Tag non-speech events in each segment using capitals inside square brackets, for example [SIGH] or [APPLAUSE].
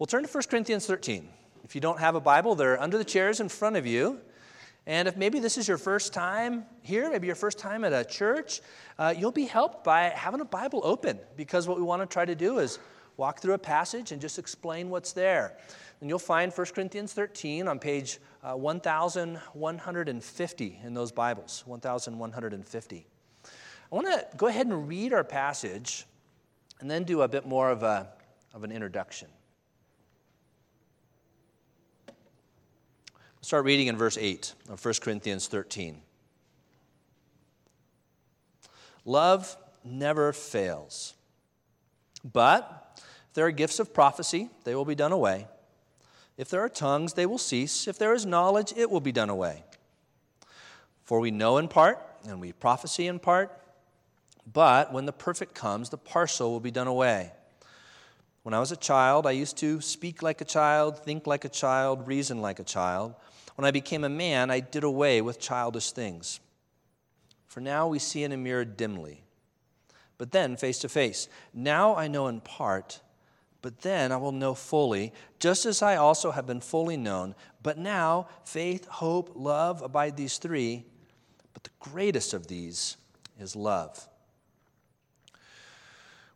Well, turn to 1 Corinthians 13. If you don't have a Bible, they're under the chairs in front of you. And if maybe this is your first time here, maybe your first time at a church, uh, you'll be helped by having a Bible open because what we want to try to do is walk through a passage and just explain what's there. And you'll find 1 Corinthians 13 on page uh, 1150 in those Bibles, 1150. I want to go ahead and read our passage and then do a bit more of, a, of an introduction. Start reading in verse 8 of 1 Corinthians 13. Love never fails. But if there are gifts of prophecy, they will be done away. If there are tongues, they will cease. If there is knowledge, it will be done away. For we know in part, and we prophesy in part, but when the perfect comes, the parcel will be done away. When I was a child, I used to speak like a child, think like a child, reason like a child. When I became a man, I did away with childish things. For now we see in a mirror dimly, but then face to face. Now I know in part, but then I will know fully, just as I also have been fully known. But now faith, hope, love abide these three, but the greatest of these is love.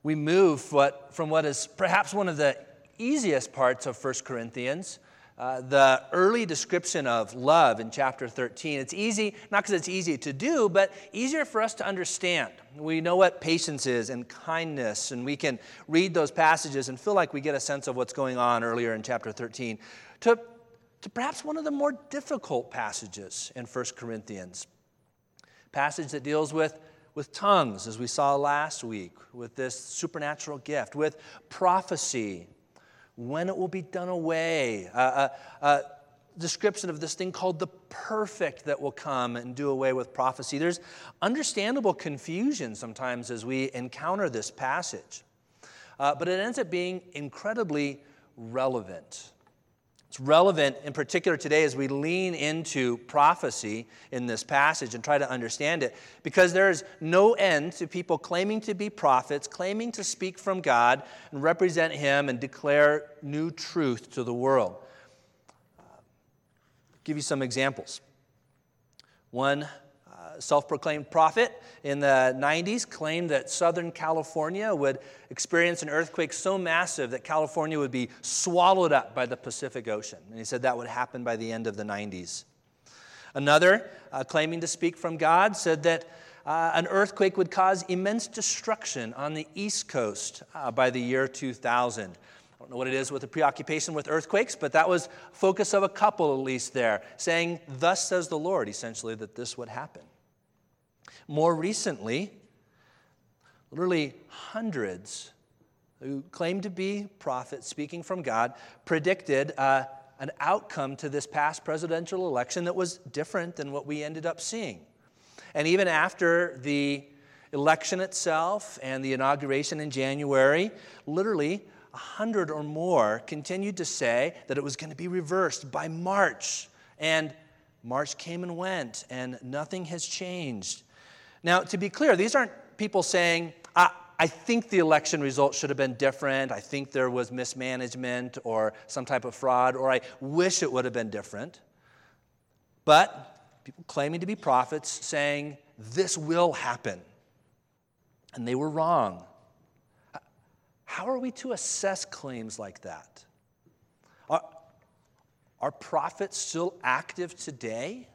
We move what, from what is perhaps one of the easiest parts of 1 Corinthians uh, the early description of love in chapter 13. It's easy, not because it's easy to do, but easier for us to understand. We know what patience is and kindness, and we can read those passages and feel like we get a sense of what's going on earlier in chapter 13. To, to perhaps one of the more difficult passages in 1 Corinthians, passage that deals with with tongues, as we saw last week, with this supernatural gift, with prophecy, when it will be done away. A, a, a description of this thing called the perfect that will come and do away with prophecy. There's understandable confusion sometimes as we encounter this passage, uh, but it ends up being incredibly relevant. It's relevant in particular today as we lean into prophecy in this passage and try to understand it because there is no end to people claiming to be prophets, claiming to speak from God and represent Him and declare new truth to the world. I'll give you some examples. One self proclaimed prophet in the 90s claimed that Southern California would experience an earthquake so massive that California would be swallowed up by the Pacific Ocean. And he said that would happen by the end of the 90s. Another, uh, claiming to speak from God, said that uh, an earthquake would cause immense destruction on the East Coast uh, by the year 2000. I don't know what it is with the preoccupation with earthquakes, but that was focus of a couple at least there, saying, Thus says the Lord, essentially, that this would happen. More recently, literally hundreds who claim to be prophets speaking from God predicted uh, an outcome to this past presidential election that was different than what we ended up seeing. And even after the election itself and the inauguration in January, literally a hundred or more continued to say that it was going to be reversed by March. And March came and went, and nothing has changed. Now, to be clear, these aren't people saying, I, think the election result should have been different. I think there was mismanagement or some type of fraud, or I wish it would have been different. But people claiming to be prophets saying, this will happen. And they were wrong. How are we to assess claims like that? Are, are prophets still active today?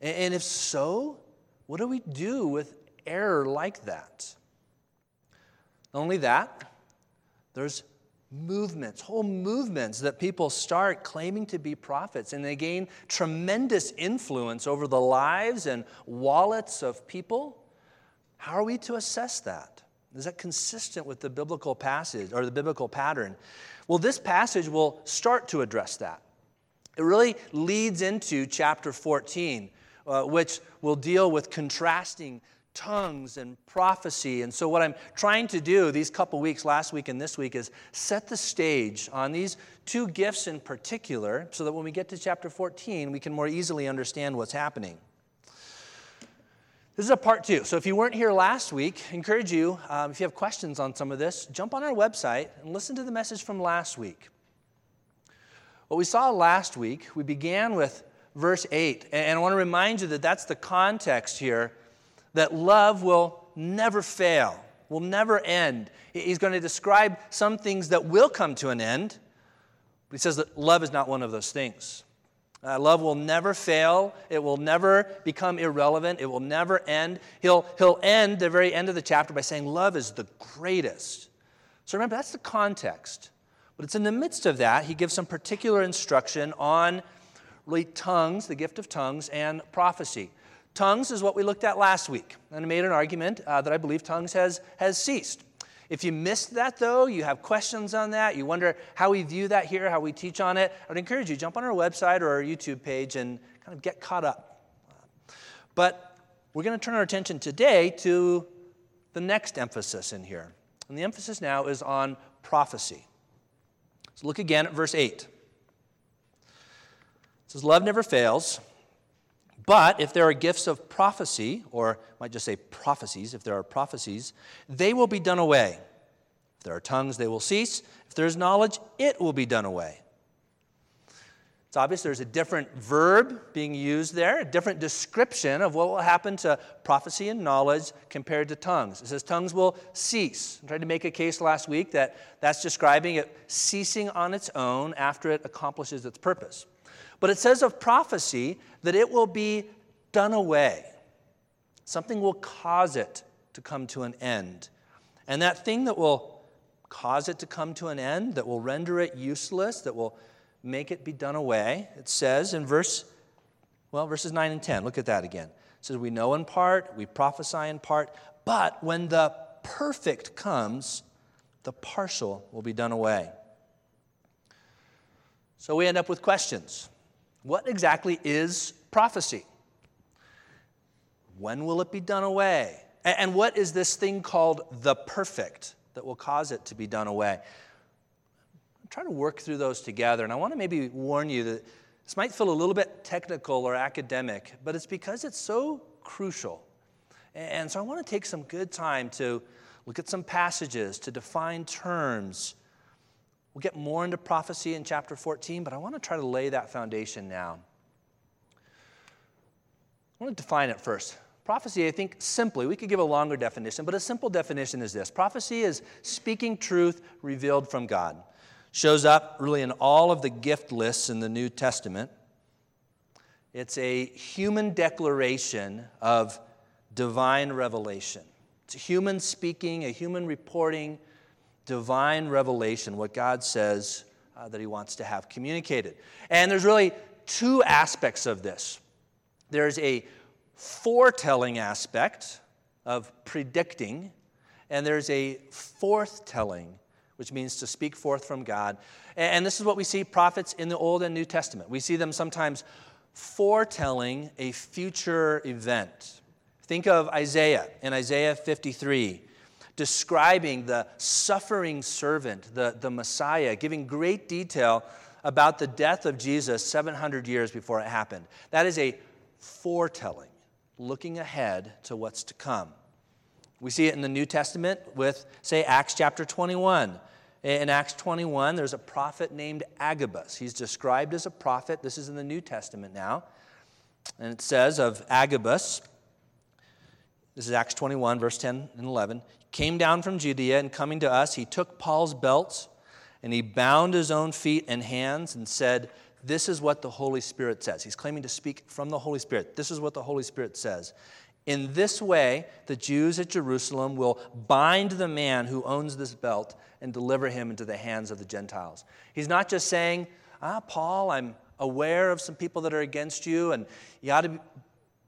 And if so, what do we do with error like that? Not only that, there's movements, whole movements that people start claiming to be prophets, and they gain tremendous influence over the lives and wallets of people. How are we to assess that? Is that consistent with the biblical passage or the biblical pattern? Well, this passage will start to address that. It really leads into chapter 14, uh, which will deal with contrasting tongues and prophecy. And so, what I'm trying to do these couple weeks, last week and this week, is set the stage on these two gifts in particular so that when we get to chapter 14, we can more easily understand what's happening. This is a part two. So if you weren't here last week, I encourage you, um, if you have questions on some of this, jump on our website and listen to the message from last week. What we saw last week, we began with verse 8. And I want to remind you that that's the context here that love will never fail, will never end. He's going to describe some things that will come to an end, but he says that love is not one of those things. Uh, love will never fail. It will never become irrelevant. It will never end. He'll, he'll end the very end of the chapter by saying, Love is the greatest. So remember, that's the context. But it's in the midst of that, he gives some particular instruction on really tongues, the gift of tongues, and prophecy. Tongues is what we looked at last week. And I made an argument uh, that I believe tongues has, has ceased. If you missed that, though, you have questions on that, you wonder how we view that here, how we teach on it, I'd encourage you jump on our website or our YouTube page and kind of get caught up. But we're going to turn our attention today to the next emphasis in here. And the emphasis now is on prophecy. So look again at verse 8. It says, Love never fails. But if there are gifts of prophecy, or I might just say prophecies, if there are prophecies, they will be done away. If there are tongues, they will cease. If there is knowledge, it will be done away. It's obvious there's a different verb being used there, a different description of what will happen to prophecy and knowledge compared to tongues. It says tongues will cease. I tried to make a case last week that that's describing it ceasing on its own after it accomplishes its purpose. But it says of prophecy that it will be done away. Something will cause it to come to an end. And that thing that will cause it to come to an end, that will render it useless, that will make it be done away, it says in verse, well, verses 9 and 10. Look at that again. It says, We know in part, we prophesy in part, but when the perfect comes, the partial will be done away. So we end up with questions. What exactly is prophecy? When will it be done away? And what is this thing called the perfect that will cause it to be done away? I'm trying to work through those together, and I want to maybe warn you that this might feel a little bit technical or academic, but it's because it's so crucial. And so I want to take some good time to look at some passages, to define terms, We'll get more into prophecy in chapter 14, but I want to try to lay that foundation now. I want to define it first. Prophecy, I think simply, we could give a longer definition, but a simple definition is this prophecy is speaking truth revealed from God. Shows up really in all of the gift lists in the New Testament. It's a human declaration of divine revelation. It's a human speaking, a human reporting divine revelation, what God says uh, that He wants to have communicated. And there's really two aspects of this there's a foretelling aspect of predicting, and there's a forthtelling, which means to speak forth from God. And this is what we see prophets in the Old and New Testament. We see them sometimes foretelling a future event. Think of Isaiah in Isaiah 53 describing the suffering servant, the, the Messiah, giving great detail about the death of Jesus 700 years before it happened. That is a foretelling, looking ahead to what's to come. We see it in the New Testament with, say, Acts chapter 21. In Acts 21, there's a prophet named Agabus. He's described as a prophet. This is in the New Testament now. And it says of Agabus, this is Acts 21, verse 10 and 11 came down from Judea, and coming to us, he took Paul's belts and he bound his own feet and hands and said, This is what the Holy Spirit says. He's claiming to speak from the Holy Spirit. This is what the Holy Spirit says. In this way, the Jews at Jerusalem will bind the man who owns this belt and deliver him into the hands of the Gentiles. He's not just saying, Ah, Paul, I'm aware of some people that are against you, and you ought to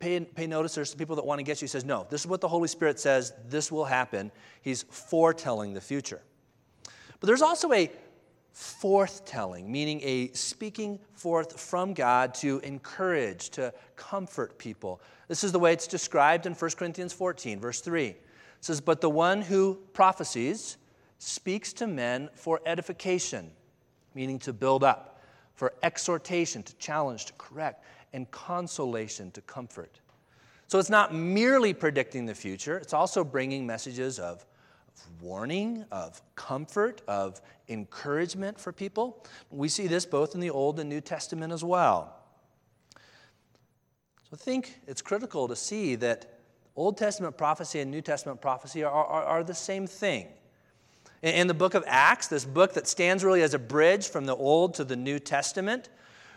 pay, pay notice there's some people that want to get you. He says, No, this is what the Holy Spirit says, this will happen. He's foretelling the future. But there's also a forthtelling, meaning a speaking forth from God to encourage, to comfort people. This is the way it's described in 1 Corinthians 14, verse 3. It says, But the one who prophesies speaks to men for edification, meaning to build up, for exhortation, to challenge, to correct, and consolation to comfort. So it's not merely predicting the future, it's also bringing messages of, warning, of comfort, of encouragement for people. We see this both in the Old and New Testament as well. So I think it's critical to see that Old Testament prophecy and New Testament prophecy are, are, are the same thing. In, in the book of Acts, this book that stands really as a bridge from the Old to the New Testament,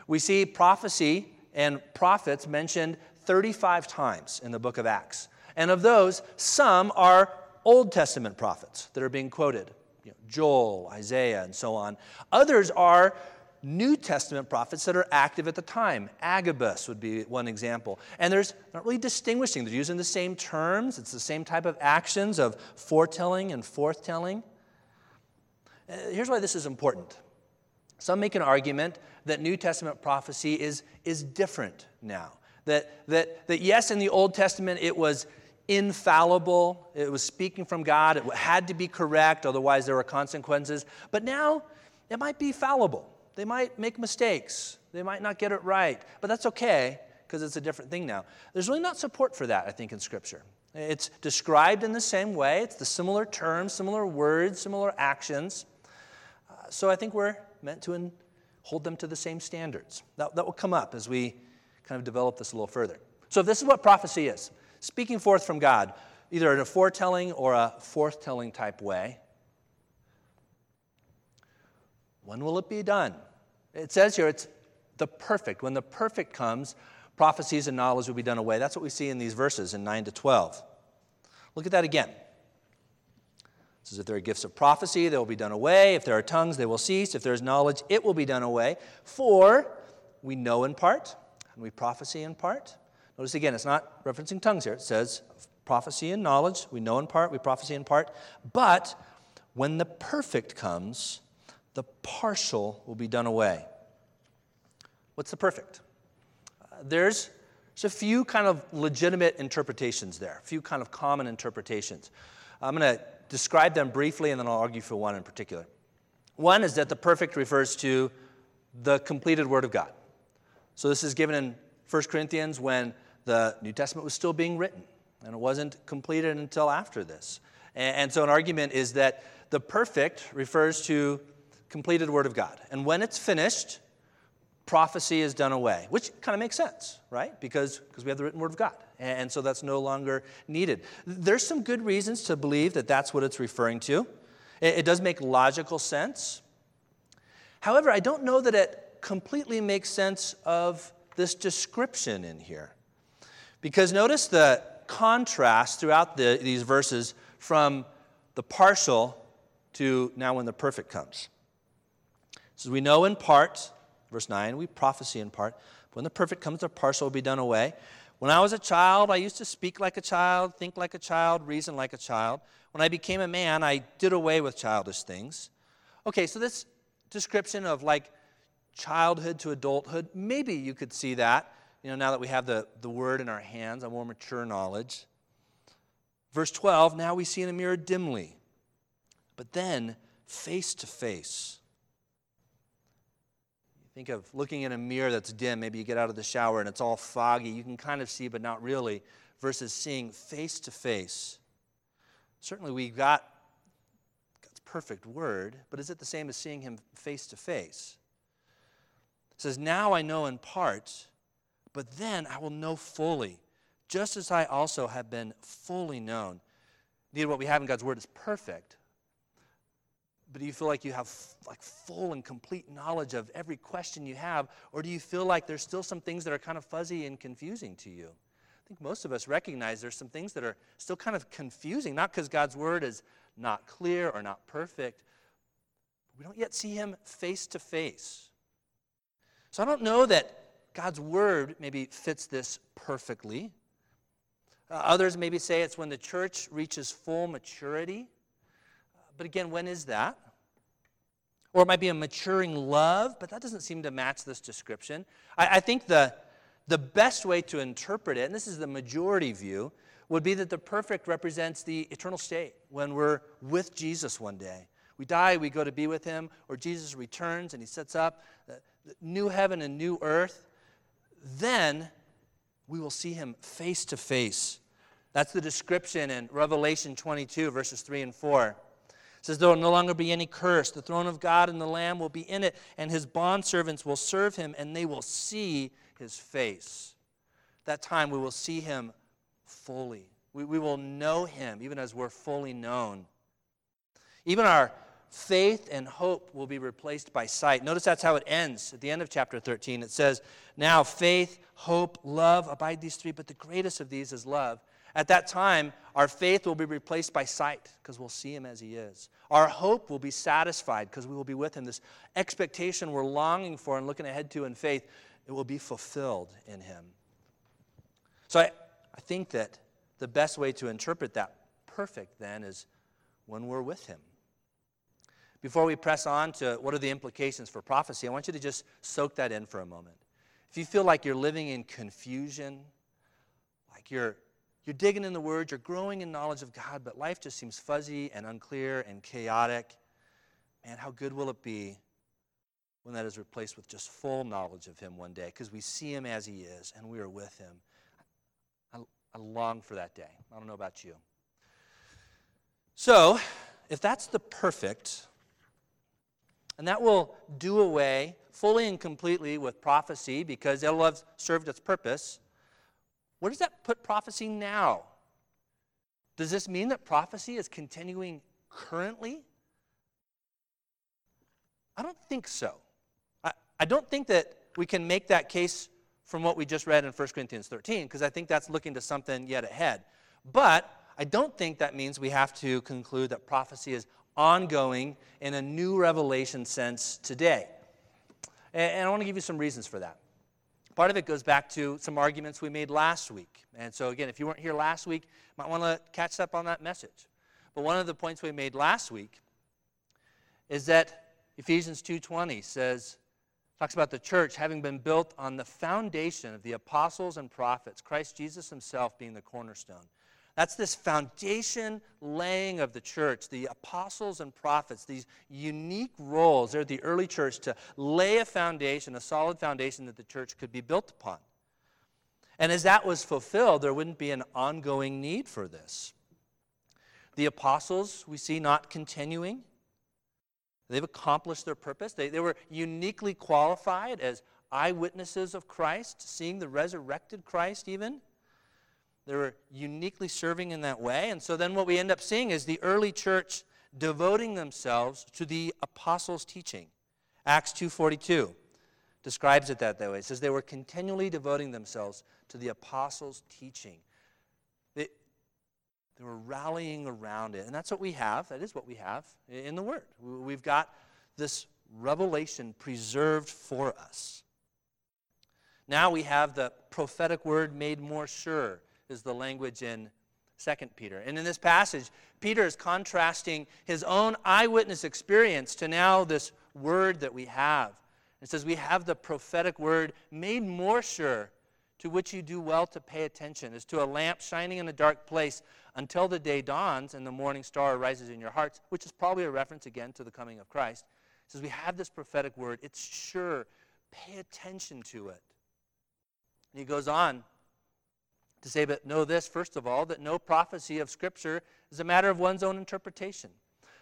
we see prophecy and prophets mentioned 35 times in the book of Acts. And of those, some are Old Testament prophets that are being quoted you know, Joel, Isaiah, and so on. Others are New Testament prophets that are active at the time. Agabus would be one example. And there's not really distinguishing. They're using the same terms, it's the same type of actions of foretelling and forthtelling. Uh, here's why this is important. Some make an argument that New Testament prophecy is, is different now. That, that, that, yes, in the Old Testament it was infallible, it was speaking from God, it had to be correct, otherwise there were consequences. But now it might be fallible. They might make mistakes, they might not get it right, but that's okay because it's a different thing now. There's really not support for that, I think, in Scripture. It's described in the same way, it's the similar terms, similar words, similar actions. Uh, so I think we're meant to hold them to the same standards. That, that will come up as we kind of develop this a little further. So, if this is what prophecy is speaking forth from God, either in a foretelling or a forthtelling type way, when will it be done? It says here it's the perfect. When the perfect comes, prophecies and knowledge will be done away. That's what we see in these verses in 9 to 12. Look at that again. Says, If there are gifts of prophecy, they will be done away. If there are tongues, they will cease. If there is knowledge, it will be done away. For we know in part, and we prophesy in part. Notice again, it's not referencing tongues here. It says prophecy and knowledge. We know in part, we prophesy in part. But when the perfect comes, the partial will be done away. What's the perfect? Uh, there's, there's a few kind of legitimate interpretations there, a few kind of common interpretations. I'm going to describe them briefly and then I'll argue for one in particular. One is that the perfect refers to the completed Word of God. So this is given in 1 Corinthians when the New Testament was still being written, and it wasn't completed until after this. And, so an argument is that the perfect refers to completed Word of God. And when it's finished, prophecy is done away, which kind of makes sense, right? Because, because we have the written Word of God. And so that's no longer needed. There's some good reasons to believe that that's what it's referring to. It, does make logical sense. However, I don't know that it completely makes sense of this description in here. Because notice the contrast throughout the, these verses from the partial to now when the perfect comes. So we know in part, verse 9, we prophecy in part. When the perfect comes, the partial will be done away. When I was a child, I used to speak like a child, think like a child, reason like a child. When I became a man, I did away with childish things. Okay, so this description of like childhood to adulthood, maybe you could see that, you know, now that we have the, the word in our hands, a more mature knowledge. Verse 12, now we see in a mirror dimly, but then face to face. Think of looking in a mirror that's dim. Maybe you get out of the shower and it's all foggy. You can kind of see, but not really, versus seeing face to face. Certainly, we got God's perfect word, but is it the same as seeing Him face to face? It says, Now I know in part, but then I will know fully, just as I also have been fully known. Indeed, what we have in God's Word is perfect. But do you feel like you have like full and complete knowledge of every question you have, or do you feel like there's still some things that are kind of fuzzy and confusing to you? I think most of us recognize there's some things that are still kind of confusing, not because God's Word is not clear or not perfect. We don't yet see Him face to face. So I don't know that God's word maybe fits this perfectly. Uh, others maybe say it's when the church reaches full maturity. But again, when is that? Or it might be a maturing love, but that doesn't seem to match this description. I, I think the, the best way to interpret it, and this is the majority view, would be that the perfect represents the eternal state when we're with Jesus one day. We die, we go to be with him, or Jesus returns and he sets up new heaven and new earth, then We will see him face to face. That's the description in Revelation 22, verses 3 and 4. Says, There will no longer be any curse. The throne of God and the Lamb will be in it, and his bondservants will serve him, and they will see his face. That time we will see him fully. We, we will know him even as we're fully known. Even our faith and hope will be replaced by sight. Notice that's how it ends at the end of chapter 13. It says, Now faith, hope, love abide these three, but the greatest of these is love. At that time, our faith will be replaced by sight because we'll see him as he is. Our hope will be satisfied because we will be with him. This expectation we're longing for and looking ahead to in faith, it will be fulfilled in him. So I, I think that the best way to interpret that perfect then is when we're with him. Before we press on to what are the implications for prophecy, I want you to just soak that in for a moment. If you feel like you're living in confusion, like you're you're digging in the Word, you're growing in knowledge of God, but life just seems fuzzy and unclear and chaotic. Man, how good will it be when that is replaced with just full knowledge of Him one day? Because we see Him as He is and we are with Him. I, I long for that day. I don't know about you. So, if that's the perfect, and that will do away fully and completely with prophecy because it'll have served its purpose. Where does that put prophecy now? Does this mean that prophecy is continuing currently? I don't think so. I, I don't think that we can make that case from what we just read in 1 Corinthians 13, because I think that's looking to something yet ahead. But I don't think that means we have to conclude that prophecy is ongoing in a new revelation sense today. And, and I want to give you some reasons for that. Part of it goes back to some arguments we made last week. And so, again, if you weren't here last week, might want to catch up on that message. But one of the points we made last week is that Ephesians 2:20 says talks about the church having been built on the foundation of the apostles and prophets, Christ Jesus himself being the cornerstone. That's this foundation laying of the church, the apostles and prophets, these unique roles. They're the early church to lay a foundation, a solid foundation that the church could be built upon. And as that was fulfilled, there wouldn't be an ongoing need for this. The apostles, we see not continuing. They've accomplished their purpose. They, they were uniquely qualified as eyewitnesses of Christ, seeing the resurrected Christ, even. They were uniquely serving in that way. And so then what we end up seeing is the early church devoting themselves to the apostles' teaching. Acts 2:42 describes it that, way. It says they were continually devoting themselves to the apostles' teaching. They, they were rallying around it. And that's what we have. That is what we have in the Word. We've got this revelation preserved for us. Now we have the prophetic word made more sure is the language in 2 Peter. And in this passage, Peter is contrasting his own eyewitness experience to now this word that we have. It says, We have the prophetic word made more sure, to which you do well to pay attention, as to a lamp shining in a dark place until the day dawns and the morning star arises in your hearts, which is probably a reference again to the coming of Christ. It says, We have this prophetic word. It's sure. Pay attention to it. And he goes on to say, but know this, first of all, that no prophecy of Scripture is a matter of one's own interpretation.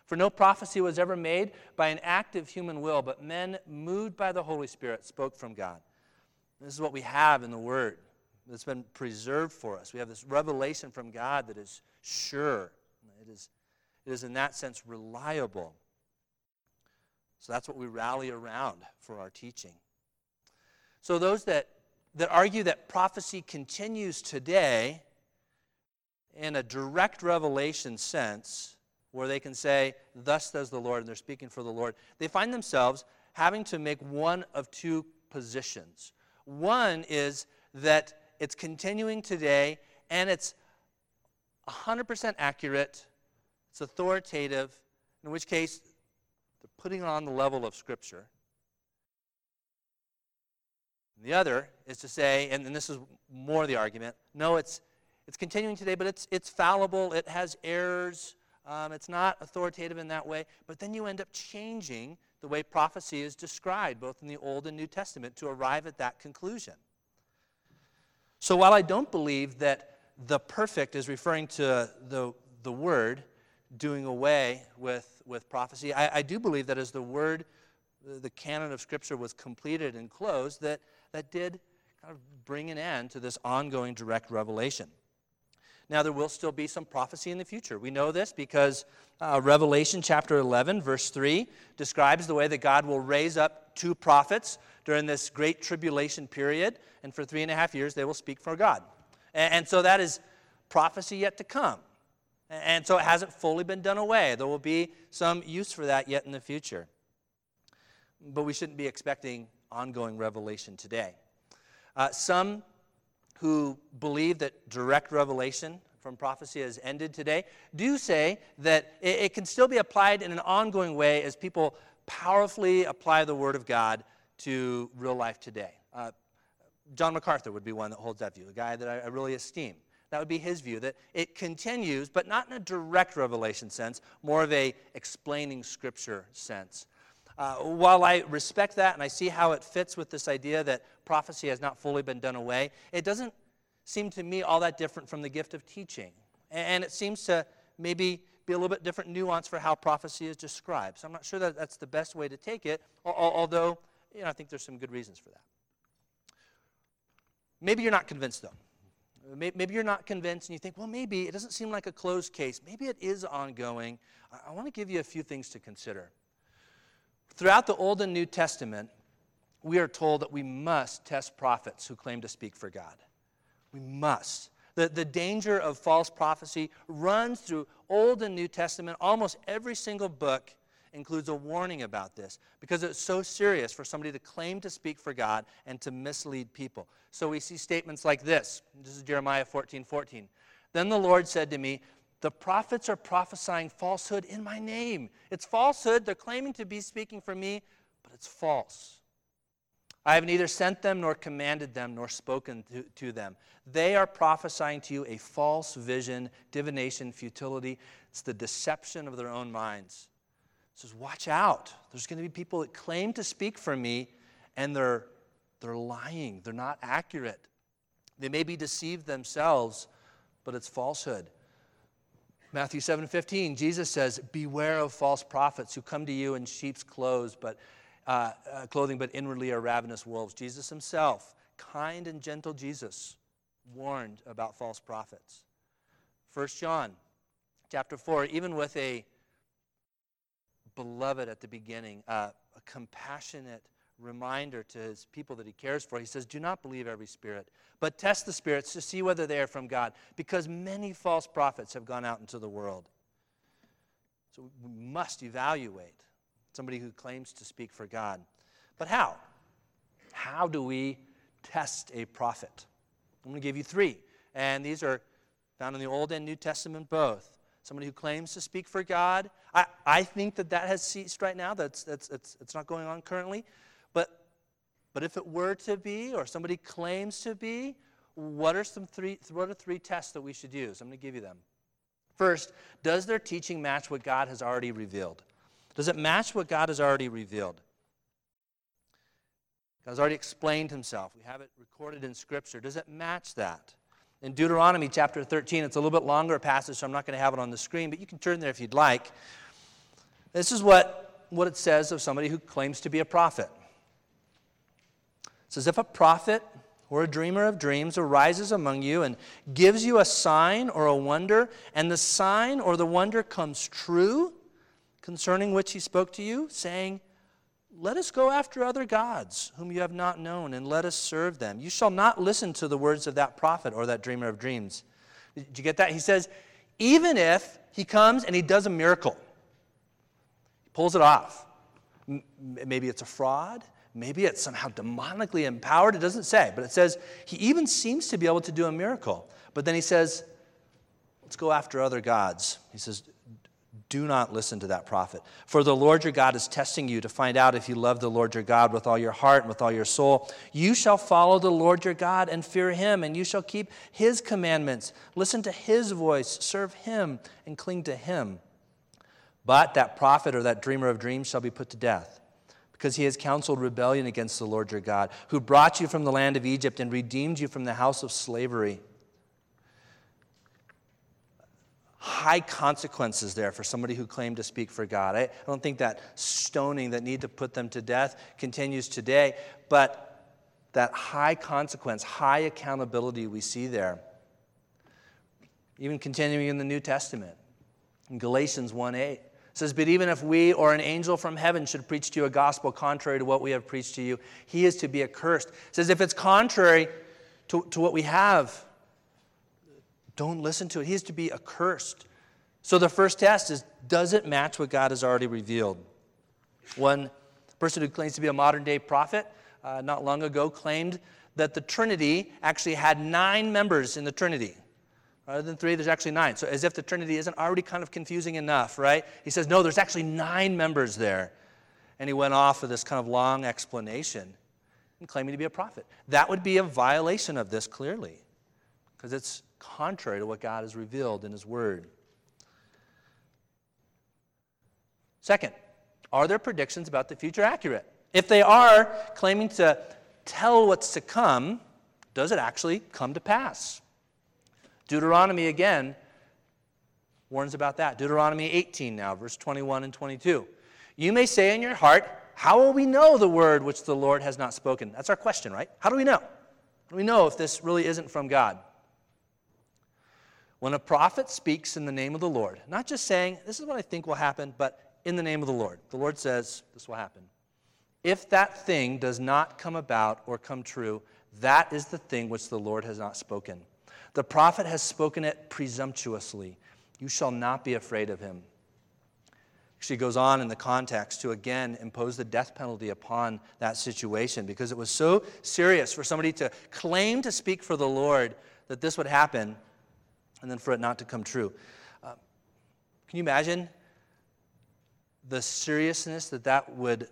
For no prophecy was ever made by an act of human will, but men moved by the Holy Spirit spoke from God. This is what we have in the Word that's been preserved for us. We have this revelation from God that is sure. It is, it is in that sense reliable. So that's what we rally around for our teaching. So those that that argue that prophecy continues today in a direct revelation sense, where they can say, Thus says the Lord, and they're speaking for the Lord, they find themselves having to make one of two positions. One is that it's continuing today and it's 100% accurate, it's authoritative, in which case they're putting it on the level of Scripture. The other is to say, and, and this is more the argument, no, it's, it's continuing today, but it's, it's fallible, it has errors, um, it's not authoritative in that way. But then you end up changing the way prophecy is described, both in the Old and New Testament, to arrive at that conclusion. So while I don't believe that the perfect is referring to the, the word doing away with, with prophecy, I, I do believe that as the word, the canon of Scripture was completed and closed, that, that did kind of bring an end to this ongoing direct revelation. Now, there will still be some prophecy in the future. We know this because uh, Revelation chapter 11, verse 3, describes the way that God will raise up two prophets during this great tribulation period, and for three and a half years they will speak for God. And, and so that is prophecy yet to come. And so it hasn't fully been done away. There will be some use for that yet in the future. But we shouldn't be expecting ongoing revelation today. Uh, some who believe that direct revelation from prophecy has ended today do say that it, it can still be applied in an ongoing way as people powerfully apply the Word of God to real life today. Uh, John MacArthur would be one that holds that view, a guy that I, I really esteem. That would be his view, that it continues, but not in a direct revelation sense, more of a explaining Scripture sense. Uh, while I respect that and I see how it fits with this idea that prophecy has not fully been done away, it doesn't seem to me all that different from the gift of teaching. And it seems to maybe be a little bit different nuance for how prophecy is described. So I'm not sure that that's the best way to take it, although you know, I think there's some good reasons for that. Maybe you're not convinced, though. Maybe you're not convinced and you think, well, maybe it doesn't seem like a closed case. Maybe it is ongoing. I want to give you a few things to consider. Throughout the Old and New Testament, we are told that we must test prophets who claim to speak for God. We must. The, the danger of false prophecy runs through Old and New Testament. Almost every single book includes a warning about this because it's so serious for somebody to claim to speak for God and to mislead people. So we see statements like this. This is Jeremiah 14 14. Then the Lord said to me, the prophets are prophesying falsehood in my name. It's falsehood. They're claiming to be speaking for me, but it's false. I have neither sent them nor commanded them nor spoken to, to, them. They are prophesying to you a false vision, divination, futility. It's the deception of their own minds. It says, Watch out. There's going to be people that claim to speak for me, and they're, they're lying. They're not accurate. They may be deceived themselves, but it's falsehood. Matthew 7 15, Jesus says, Beware of false prophets who come to you in sheep's clothes, but, uh, uh, clothing, but inwardly are ravenous wolves. Jesus himself, kind and gentle Jesus, warned about false prophets. 1 John chapter 4, even with a beloved at the beginning, uh, a compassionate reminder to his people that he cares for. He says, Do not believe every spirit, but test the spirits to see whether they are from God, because many false prophets have gone out into the world. So we must evaluate somebody who claims to speak for God. But how? How do we test a prophet? I'm going to give you three. And these are found in the Old and New Testament both. Somebody who claims to speak for God. I, I think that that has ceased right now. That's, that's, it's, it's not going on currently. But, but if it were to be, or somebody claims to be, what are some three, what are three tests that we should use? I'm going to give you them. First, does their teaching match what God has already revealed? Does it match what God has already revealed? God has already explained himself. We have it recorded in Scripture. Does it match that? In Deuteronomy chapter 13, it's a little bit longer passage, so I'm not going to have it on the screen, but you can turn there if you'd like. This is what, what it says of somebody who claims to be a prophet. It says, If a prophet or a dreamer of dreams arises among you and gives you a sign or a wonder, and the sign or the wonder comes true concerning which he spoke to you, saying, let us go after other gods whom you have not known, and let us serve them. You shall not listen to the words of that prophet or that dreamer of dreams. Did you get that? He says, even if he comes and he does a miracle, he pulls it off. Maybe it's a fraud. Maybe it's somehow demonically empowered. It doesn't say, but it says he even seems to be able to do a miracle. But then he says, let's go after other gods. He says, do not listen to that prophet. For the Lord your God is testing you to find out if you love the Lord your God with all your heart and with all your soul. You shall follow the Lord your God and fear him, and you shall keep his commandments. Listen to his voice, serve him, and cling to him. But that prophet or that dreamer of dreams shall be put to death because he has counseled rebellion against the Lord your God, who brought you from the land of Egypt and redeemed you from the house of slavery. High consequences there for somebody who claimed to speak for God. I, don't think that stoning that need to put them to death continues today, but that high consequence, high accountability we see there. Even continuing in the New Testament, in Galatians 1 8 says, But even if we or an angel from heaven should preach to you a gospel contrary to what we have preached to you, he is to be accursed. It says, If it's contrary to, to what we have, don't listen to it. He is to be accursed. So the first test is does it match what God has already revealed? One person who claims to be a modern day prophet uh, not long ago claimed that the Trinity actually had nine members in the Trinity. Rather than three, there's actually nine. So, as if the Trinity isn't already kind of confusing enough, right? He says, no, there's actually nine members there. And he went off with this kind of long explanation and claiming to be a prophet. That would be a violation of this clearly, because it's contrary to what God has revealed in His Word. Second, are their predictions about the future accurate? If they are claiming to tell what's to come, does it actually come to pass? Deuteronomy again warns about that. Deuteronomy 18 now, verse 21 and 22. You may say in your heart, How will we know the word which the Lord has not spoken? That's our question, right? How do we know? How do we know if this really isn't from God? When a prophet speaks in the name of the Lord, not just saying, This is what I think will happen, but in the name of the Lord, the Lord says, This will happen. If that thing does not come about or come true, that is the thing which the Lord has not spoken. The prophet has spoken it presumptuously. You shall not be afraid of him. She goes on in the context to again impose the death penalty upon that situation because it was so serious for somebody to claim to speak for the Lord that this would happen and then for it not to come true. Uh, can you imagine the seriousness that that would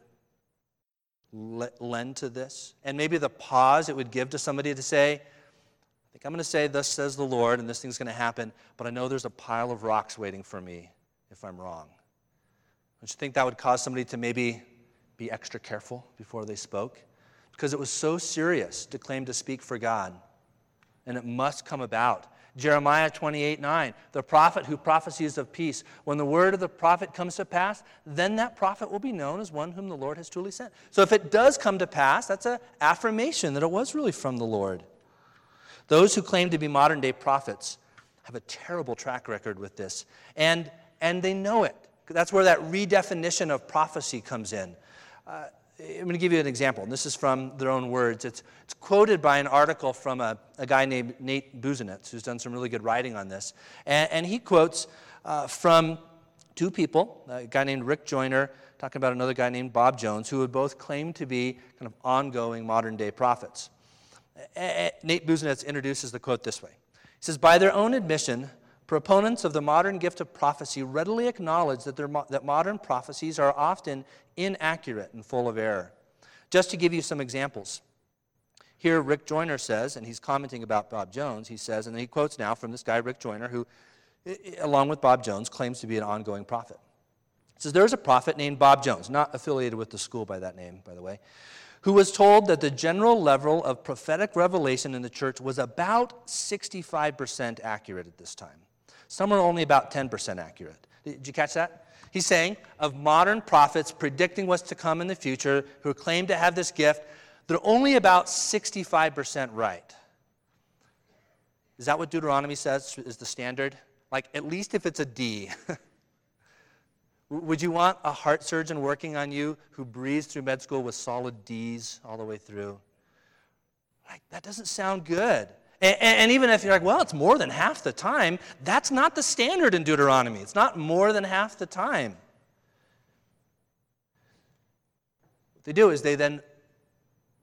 lend to this? And maybe the pause it would give to somebody to say, I think I'm going to say, Thus says the Lord, and this thing's going to happen, but I know there's a pile of rocks waiting for me if I'm wrong. Don't you think that would cause somebody to maybe be extra careful before they spoke? Because it was so serious to claim to speak for God, and it must come about. Jeremiah 28 9, the prophet who prophesies of peace. When the word of the prophet comes to pass, then that prophet will be known as one whom the Lord has truly sent. So if it does come to pass, that's an affirmation that it was really from the Lord. Those who claim to be modern day prophets have a terrible track record with this, and, and they know it. That's where that redefinition of prophecy comes in. Uh, I'm going to give you an example, and this is from their own words. It's, it's quoted by an article from a, a guy named Nate Busenitz, who's done some really good writing on this. And, and he quotes uh, from two people, a guy named Rick Joyner, talking about another guy named Bob Jones, who would both claim to be kind of ongoing modern day prophets. Nate Busenitz introduces the quote this way He says, By their own admission, proponents of the modern gift of prophecy readily acknowledge that, that modern prophecies are often inaccurate and full of error. Just to give you some examples. Here, Rick Joyner says, and he's commenting about Bob Jones, he says, and he quotes now from this guy, Rick Joyner, who, along with Bob Jones, claims to be an ongoing prophet. He says, There's a prophet named Bob Jones, not affiliated with the school by that name, by the way, who was told that the general level of prophetic revelation in the church was about 65% accurate at this time. Some are only about 10% accurate. Did you catch that? He's saying of modern prophets predicting what's to come in the future who claim to have this gift, they're only about 65% right. Is that what Deuteronomy says is the standard? Like, at least if it's a D. [LAUGHS] Would you want a heart surgeon working on you who breathes through med school with solid D's all the way through? Like, that doesn't sound good. And, and, even if you're like, well, it's more than half the time, that's not the standard in Deuteronomy. It's not more than half the time. What they do is they then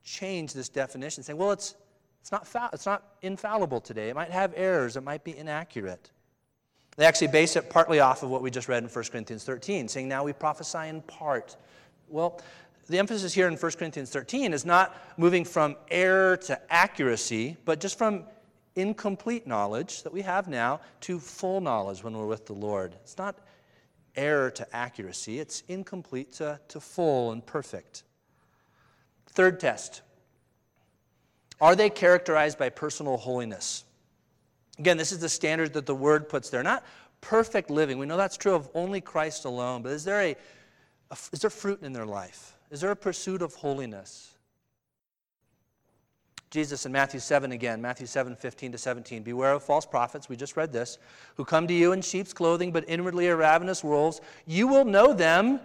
change this definition, saying, well, it's, it's, not, fa- it's not infallible today. It might have errors, it might be inaccurate. They actually base it partly off of what we just read in 1 Corinthians 13, saying, Now we prophesy in part. Well, the emphasis here in 1 Corinthians 13 is not moving from error to accuracy, but just from incomplete knowledge that we have now to full knowledge when we're with the Lord. It's not error to accuracy, it's incomplete to, to full and perfect. Third test Are they characterized by personal holiness? Again, this is the standard that the word puts there. Not perfect living. We know that's true of only Christ alone, but is there, a, a is there fruit in their life? Is there a pursuit of holiness? Jesus in Matthew 7 again, Matthew 7, 15 to 17. Beware of false prophets, we just read this, who come to you in sheep's clothing, but inwardly are ravenous wolves. You will know them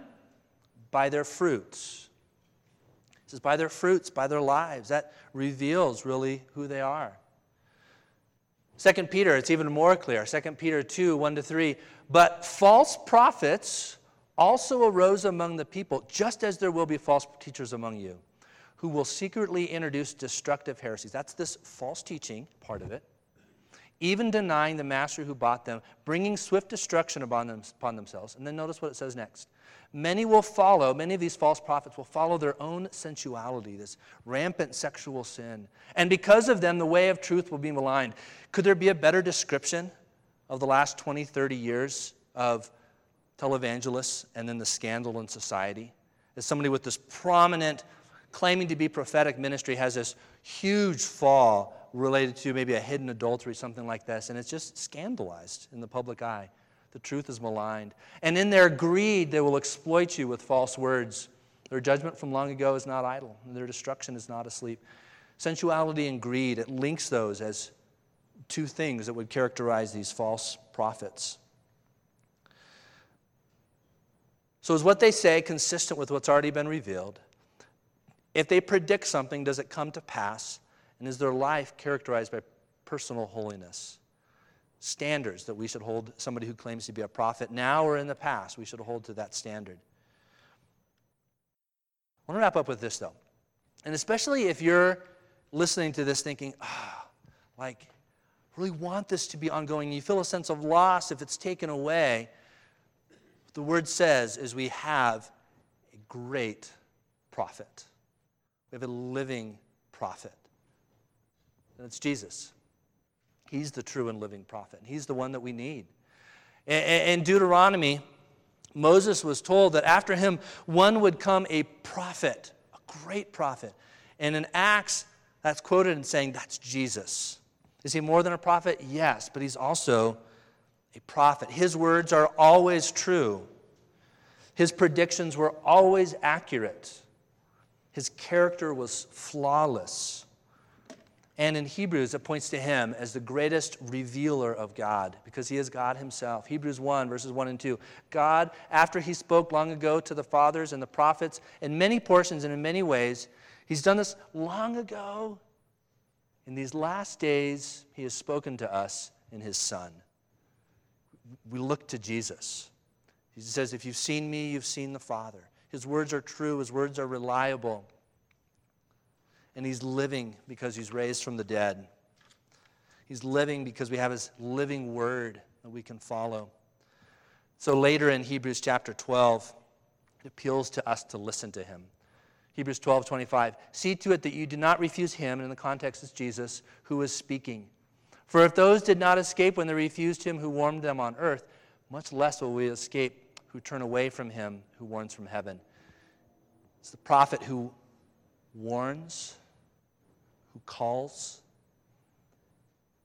by their fruits. It says, by their fruits, by their lives. That reveals really who they are. 2 Peter, it's even more clear. 2 Peter 2, 1 to 3. But false prophets also arose among the people, just as there will be false teachers among you who will secretly introduce destructive heresies. That's this false teaching part of it. Even denying the master who bought them, bringing swift destruction upon, them, upon themselves. And then notice what it says next. Many will follow, many of these false prophets will follow their own sensuality, this rampant sexual sin. And because of them, the way of truth will be maligned. Could there be a better description of the last 20, 30 years of televangelists and then the scandal in society? As somebody with this prominent claiming to be prophetic ministry has this huge fall related to maybe a hidden adultery, something like this, and it's just scandalized in the public eye. The truth is maligned. And in their greed, they will exploit you with false words. Their judgment from long ago is not idle, and their destruction is not asleep. Sensuality and greed, it links those as two things that would characterize these false prophets. So, is what they say consistent with what's already been revealed? If they predict something, does it come to pass? And is their life characterized by personal holiness? Standards that we should hold somebody who claims to be a prophet now or in the past, we should hold to that standard. I want to wrap up with this, though. And especially if you're listening to this thinking, ah, oh, like, really want this to be ongoing, you feel a sense of loss if it's taken away. What the word says is we have a great prophet. We have a living prophet. And it's Jesus. He's the true and living prophet. He's the one that we need. In Deuteronomy, Moses was told that after him, one would come a prophet, a great prophet. And in Acts, that's quoted in saying, That's Jesus. Is he more than a prophet? Yes, but he's also a prophet. His words are always true, his predictions were always accurate. His character was flawless. And in Hebrews, it points to him as the greatest revealer of God because he is God himself. Hebrews 1, verses 1 and 2. God, after he spoke long ago to the fathers and the prophets in many portions and in many ways, he's done this long ago. In these last days, he has spoken to us in his Son. We look to Jesus. He says, If you've seen me, you've seen the Father. His words are true, His words are reliable. And He's living because He's raised from the dead. He's living because we have His living word that we can follow. So later in Hebrews chapter 12, it appeals to us to listen to Him. Hebrews 12, 25. See to it that you do not refuse Him, and in the context is Jesus, who is speaking. For if those did not escape when they refused Him who warned them on earth, much less will we escape who turn away from him who warns from heaven. It's the prophet who warns, who calls.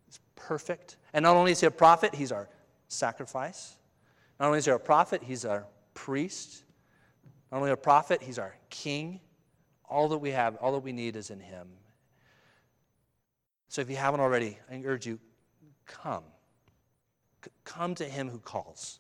He's perfect. And not only is he a prophet, he's our sacrifice. Not only is he a prophet, he's our priest. Not only a prophet, he's our king. All that we have, all that we need is in him. So if you haven't already, I urge you, come. Come to him who calls.